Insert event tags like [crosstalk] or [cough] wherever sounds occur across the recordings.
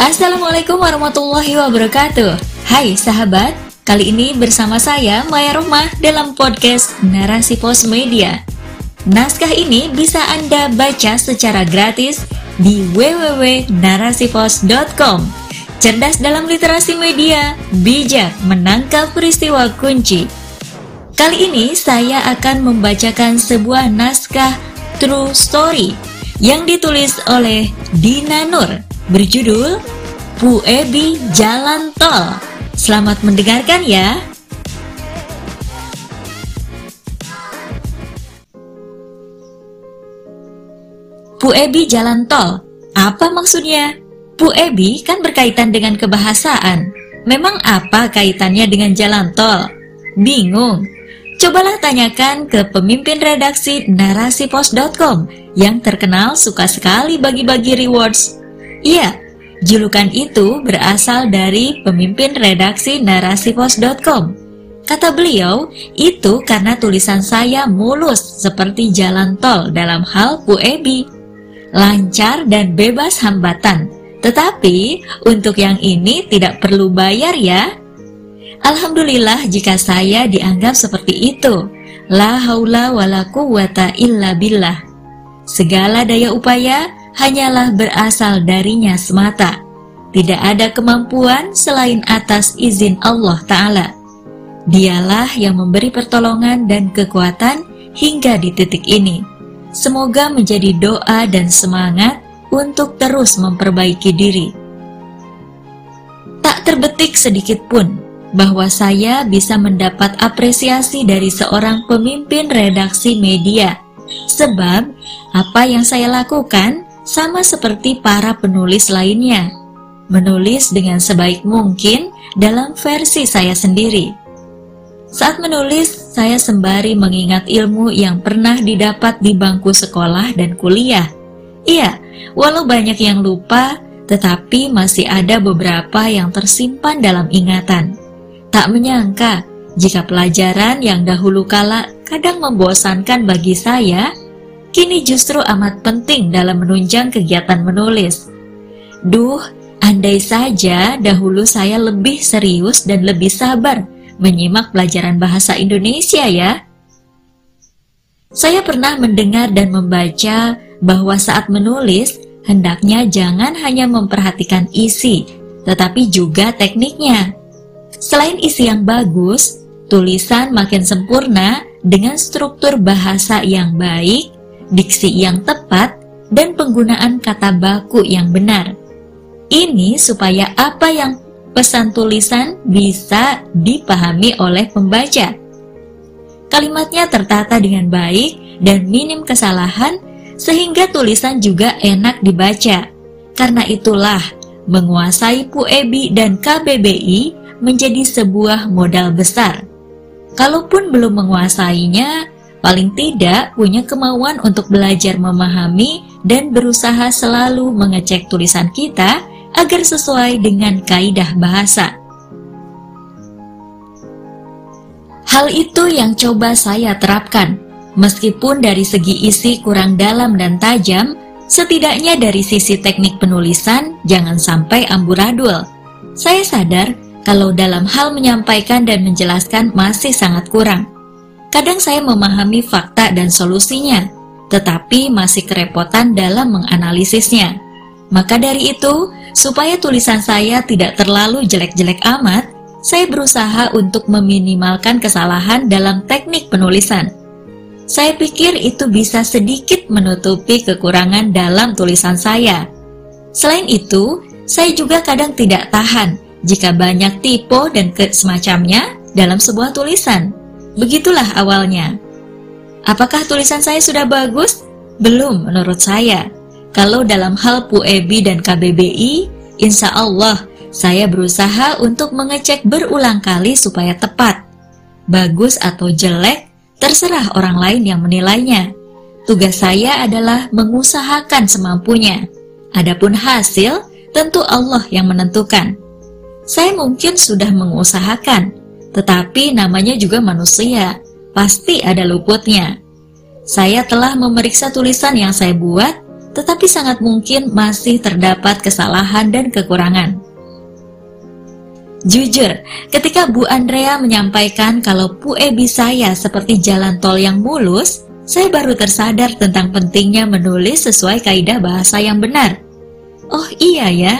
Assalamualaikum warahmatullahi wabarakatuh. Hai sahabat, kali ini bersama saya Maya Rumah dalam podcast Narasi Pos Media. Naskah ini bisa Anda baca secara gratis di www.narasipos.com Cerdas dalam literasi media, bijak menangkap peristiwa kunci. Kali ini saya akan membacakan sebuah naskah true story yang ditulis oleh Dina Nur. Berjudul Bu Ebi Jalan Tol. Selamat mendengarkan ya. Bu Ebi Jalan Tol. Apa maksudnya? Bu Ebi kan berkaitan dengan kebahasaan. Memang apa kaitannya dengan jalan tol? Bingung? Cobalah tanyakan ke pemimpin redaksi narasipos.com yang terkenal suka sekali bagi-bagi rewards. Iya, Julukan itu berasal dari pemimpin redaksi narasipos.com. Kata beliau, itu karena tulisan saya mulus seperti jalan tol dalam hal Ebi. Lancar dan bebas hambatan. Tetapi untuk yang ini tidak perlu bayar ya. Alhamdulillah jika saya dianggap seperti itu. La haula wala quwata illa billah. Segala daya upaya hanyalah berasal darinya semata. Tidak ada kemampuan selain atas izin Allah Ta'ala. Dialah yang memberi pertolongan dan kekuatan hingga di titik ini. Semoga menjadi doa dan semangat untuk terus memperbaiki diri. Tak terbetik sedikit pun bahwa saya bisa mendapat apresiasi dari seorang pemimpin redaksi media, sebab apa yang saya lakukan sama seperti para penulis lainnya, menulis dengan sebaik mungkin dalam versi saya sendiri. Saat menulis, saya sembari mengingat ilmu yang pernah didapat di bangku sekolah dan kuliah. Iya, walau banyak yang lupa, tetapi masih ada beberapa yang tersimpan dalam ingatan. Tak menyangka jika pelajaran yang dahulu kala kadang membosankan bagi saya, kini justru amat penting dalam menunjang kegiatan menulis. Duh, andai saja dahulu saya lebih serius dan lebih sabar menyimak pelajaran bahasa Indonesia ya. Saya pernah mendengar dan membaca bahwa saat menulis, hendaknya jangan hanya memperhatikan isi, tetapi juga tekniknya. Selain isi yang bagus, tulisan makin sempurna dengan struktur bahasa yang baik diksi yang tepat, dan penggunaan kata baku yang benar. Ini supaya apa yang pesan tulisan bisa dipahami oleh pembaca. Kalimatnya tertata dengan baik dan minim kesalahan sehingga tulisan juga enak dibaca. Karena itulah menguasai PUEBI dan KBBI menjadi sebuah modal besar. Kalaupun belum menguasainya, paling tidak punya kemauan untuk belajar memahami dan berusaha selalu mengecek tulisan kita agar sesuai dengan kaidah bahasa. Hal itu yang coba saya terapkan. Meskipun dari segi isi kurang dalam dan tajam, setidaknya dari sisi teknik penulisan jangan sampai amburadul. Saya sadar kalau dalam hal menyampaikan dan menjelaskan masih sangat kurang. Kadang saya memahami fakta dan solusinya, tetapi masih kerepotan dalam menganalisisnya. Maka dari itu, supaya tulisan saya tidak terlalu jelek-jelek amat, saya berusaha untuk meminimalkan kesalahan dalam teknik penulisan. Saya pikir itu bisa sedikit menutupi kekurangan dalam tulisan saya. Selain itu, saya juga kadang tidak tahan jika banyak tipe dan semacamnya dalam sebuah tulisan. Begitulah awalnya. Apakah tulisan saya sudah bagus? Belum menurut saya. Kalau dalam hal PUEBI dan KBBI, insya Allah saya berusaha untuk mengecek berulang kali supaya tepat. Bagus atau jelek, terserah orang lain yang menilainya. Tugas saya adalah mengusahakan semampunya. Adapun hasil, tentu Allah yang menentukan. Saya mungkin sudah mengusahakan, tetapi namanya juga manusia, pasti ada luputnya. Saya telah memeriksa tulisan yang saya buat, tetapi sangat mungkin masih terdapat kesalahan dan kekurangan. Jujur, ketika Bu Andrea menyampaikan kalau puebi saya seperti jalan tol yang mulus, saya baru tersadar tentang pentingnya menulis sesuai kaidah bahasa yang benar. Oh iya ya,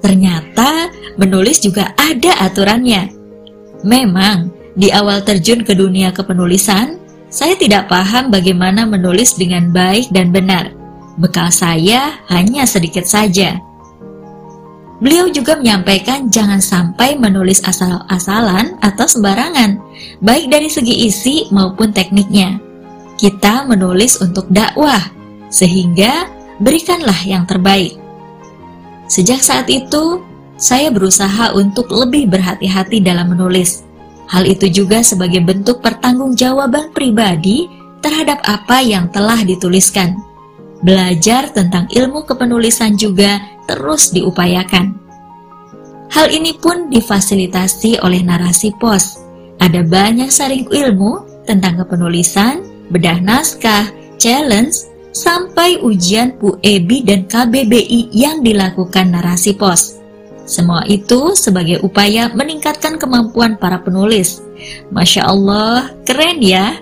ternyata menulis juga ada aturannya. Memang, di awal terjun ke dunia kepenulisan, saya tidak paham bagaimana menulis dengan baik dan benar. Bekal saya hanya sedikit saja. Beliau juga menyampaikan jangan sampai menulis asal-asalan atau sembarangan, baik dari segi isi maupun tekniknya. Kita menulis untuk dakwah, sehingga berikanlah yang terbaik. Sejak saat itu, saya berusaha untuk lebih berhati-hati dalam menulis. Hal itu juga sebagai bentuk pertanggungjawaban pribadi terhadap apa yang telah dituliskan. Belajar tentang ilmu kepenulisan juga terus diupayakan. Hal ini pun difasilitasi oleh narasi pos. Ada banyak saring ilmu tentang kepenulisan, bedah naskah, challenge, sampai ujian PUEBI dan KBBI yang dilakukan narasi pos. Semua itu sebagai upaya meningkatkan kemampuan para penulis. Masya Allah, keren ya!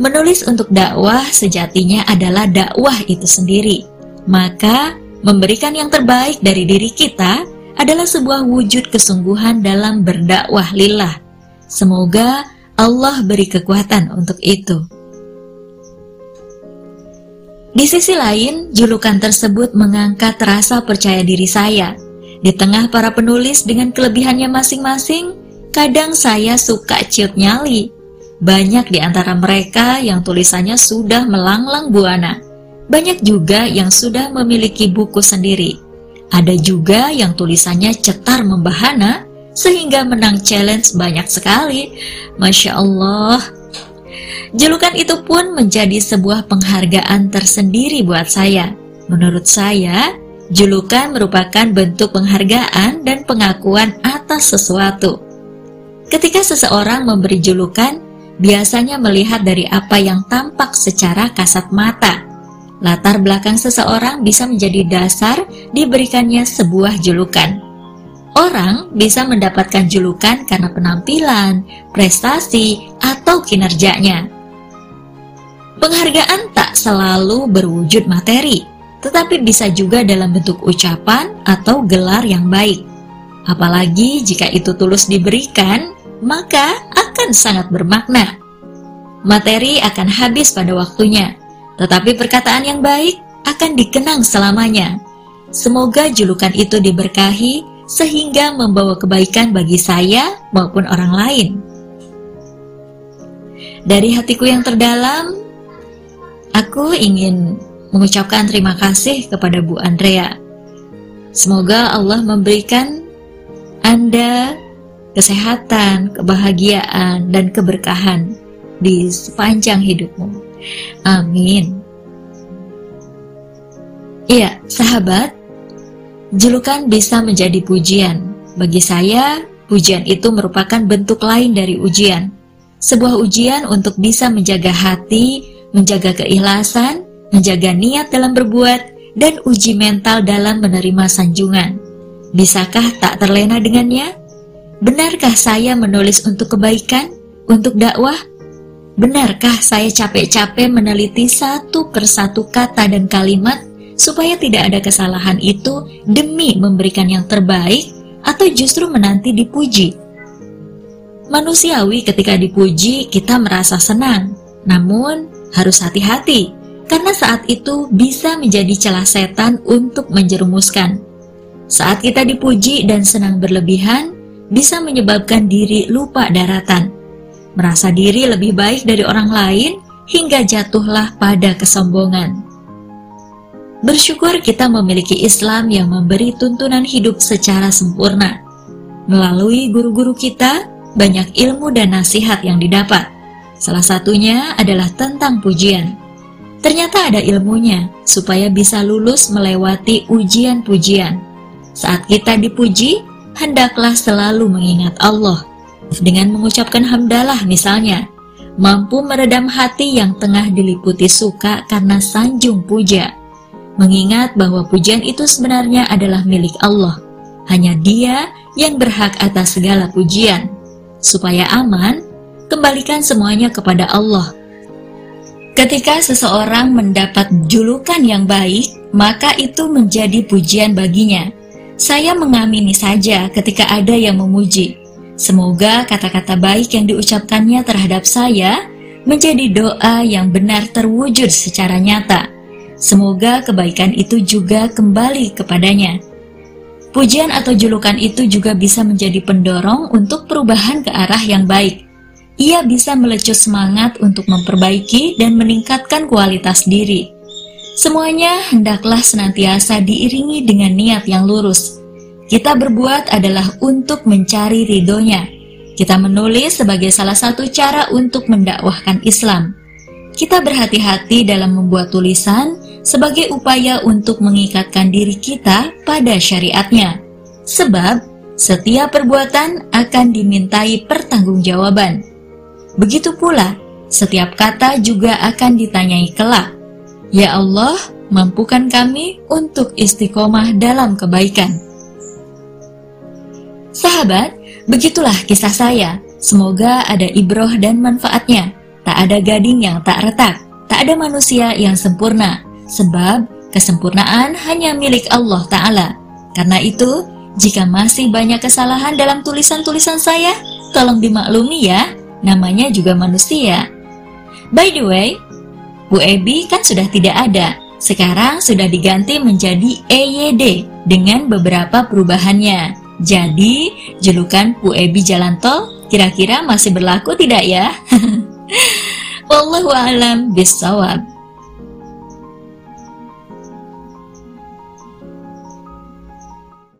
Menulis untuk dakwah sejatinya adalah dakwah itu sendiri. Maka, Memberikan yang terbaik dari diri kita adalah sebuah wujud kesungguhan dalam berdakwah lillah. Semoga Allah beri kekuatan untuk itu. Di sisi lain, julukan tersebut mengangkat rasa percaya diri saya. Di tengah para penulis dengan kelebihannya masing-masing, kadang saya suka ciut nyali. Banyak di antara mereka yang tulisannya sudah melanglang buana. Banyak juga yang sudah memiliki buku sendiri. Ada juga yang tulisannya cetar membahana sehingga menang challenge banyak sekali. Masya Allah. Julukan itu pun menjadi sebuah penghargaan tersendiri buat saya. Menurut saya, julukan merupakan bentuk penghargaan dan pengakuan atas sesuatu. Ketika seseorang memberi julukan, biasanya melihat dari apa yang tampak secara kasat mata Latar belakang seseorang bisa menjadi dasar diberikannya sebuah julukan. Orang bisa mendapatkan julukan karena penampilan, prestasi, atau kinerjanya. Penghargaan tak selalu berwujud materi, tetapi bisa juga dalam bentuk ucapan atau gelar yang baik. Apalagi jika itu tulus diberikan, maka akan sangat bermakna. Materi akan habis pada waktunya, tetapi perkataan yang baik akan dikenang selamanya. Semoga julukan itu diberkahi sehingga membawa kebaikan bagi saya maupun orang lain. Dari hatiku yang terdalam, aku ingin mengucapkan terima kasih kepada Bu Andrea. Semoga Allah memberikan Anda kesehatan, kebahagiaan, dan keberkahan di sepanjang hidupmu. Amin. Iya, sahabat, julukan bisa menjadi pujian. Bagi saya, pujian itu merupakan bentuk lain dari ujian. Sebuah ujian untuk bisa menjaga hati, menjaga keikhlasan, menjaga niat dalam berbuat, dan uji mental dalam menerima sanjungan. Bisakah tak terlena dengannya? Benarkah saya menulis untuk kebaikan, untuk dakwah, Benarkah saya capek-capek meneliti satu persatu kata dan kalimat supaya tidak ada kesalahan itu demi memberikan yang terbaik atau justru menanti dipuji? Manusiawi ketika dipuji kita merasa senang, namun harus hati-hati karena saat itu bisa menjadi celah setan untuk menjerumuskan. Saat kita dipuji dan senang berlebihan, bisa menyebabkan diri lupa daratan merasa diri lebih baik dari orang lain, hingga jatuhlah pada kesombongan. Bersyukur kita memiliki Islam yang memberi tuntunan hidup secara sempurna. Melalui guru-guru kita, banyak ilmu dan nasihat yang didapat. Salah satunya adalah tentang pujian. Ternyata ada ilmunya supaya bisa lulus melewati ujian pujian. Saat kita dipuji, hendaklah selalu mengingat Allah dengan mengucapkan hamdalah misalnya, mampu meredam hati yang tengah diliputi suka karena sanjung puja. mengingat bahwa pujian itu sebenarnya adalah milik Allah. Hanya Dia yang berhak atas segala pujian. Supaya aman, kembalikan semuanya kepada Allah. Ketika seseorang mendapat julukan yang baik, maka itu menjadi pujian baginya. Saya mengamini saja ketika ada yang memuji. Semoga kata-kata baik yang diucapkannya terhadap saya menjadi doa yang benar terwujud secara nyata. Semoga kebaikan itu juga kembali kepadanya. Pujian atau julukan itu juga bisa menjadi pendorong untuk perubahan ke arah yang baik. Ia bisa melecut semangat untuk memperbaiki dan meningkatkan kualitas diri. Semuanya hendaklah senantiasa diiringi dengan niat yang lurus. Kita berbuat adalah untuk mencari ridhonya. Kita menulis sebagai salah satu cara untuk mendakwahkan Islam. Kita berhati-hati dalam membuat tulisan sebagai upaya untuk mengikatkan diri kita pada syariatnya. Sebab setiap perbuatan akan dimintai pertanggungjawaban. Begitu pula, setiap kata juga akan ditanyai kelak. Ya Allah, mampukan kami untuk istiqomah dalam kebaikan. Sahabat, begitulah kisah saya. Semoga ada ibroh dan manfaatnya. Tak ada gading yang tak retak, tak ada manusia yang sempurna, sebab kesempurnaan hanya milik Allah Ta'ala. Karena itu, jika masih banyak kesalahan dalam tulisan-tulisan saya, tolong dimaklumi ya, namanya juga manusia. By the way, Bu Ebi kan sudah tidak ada. Sekarang sudah diganti menjadi EYD dengan beberapa perubahannya. Jadi, julukan Bu Ebi Jalan Tol kira-kira masih berlaku tidak ya? [laughs] Wallahu alam bisawab.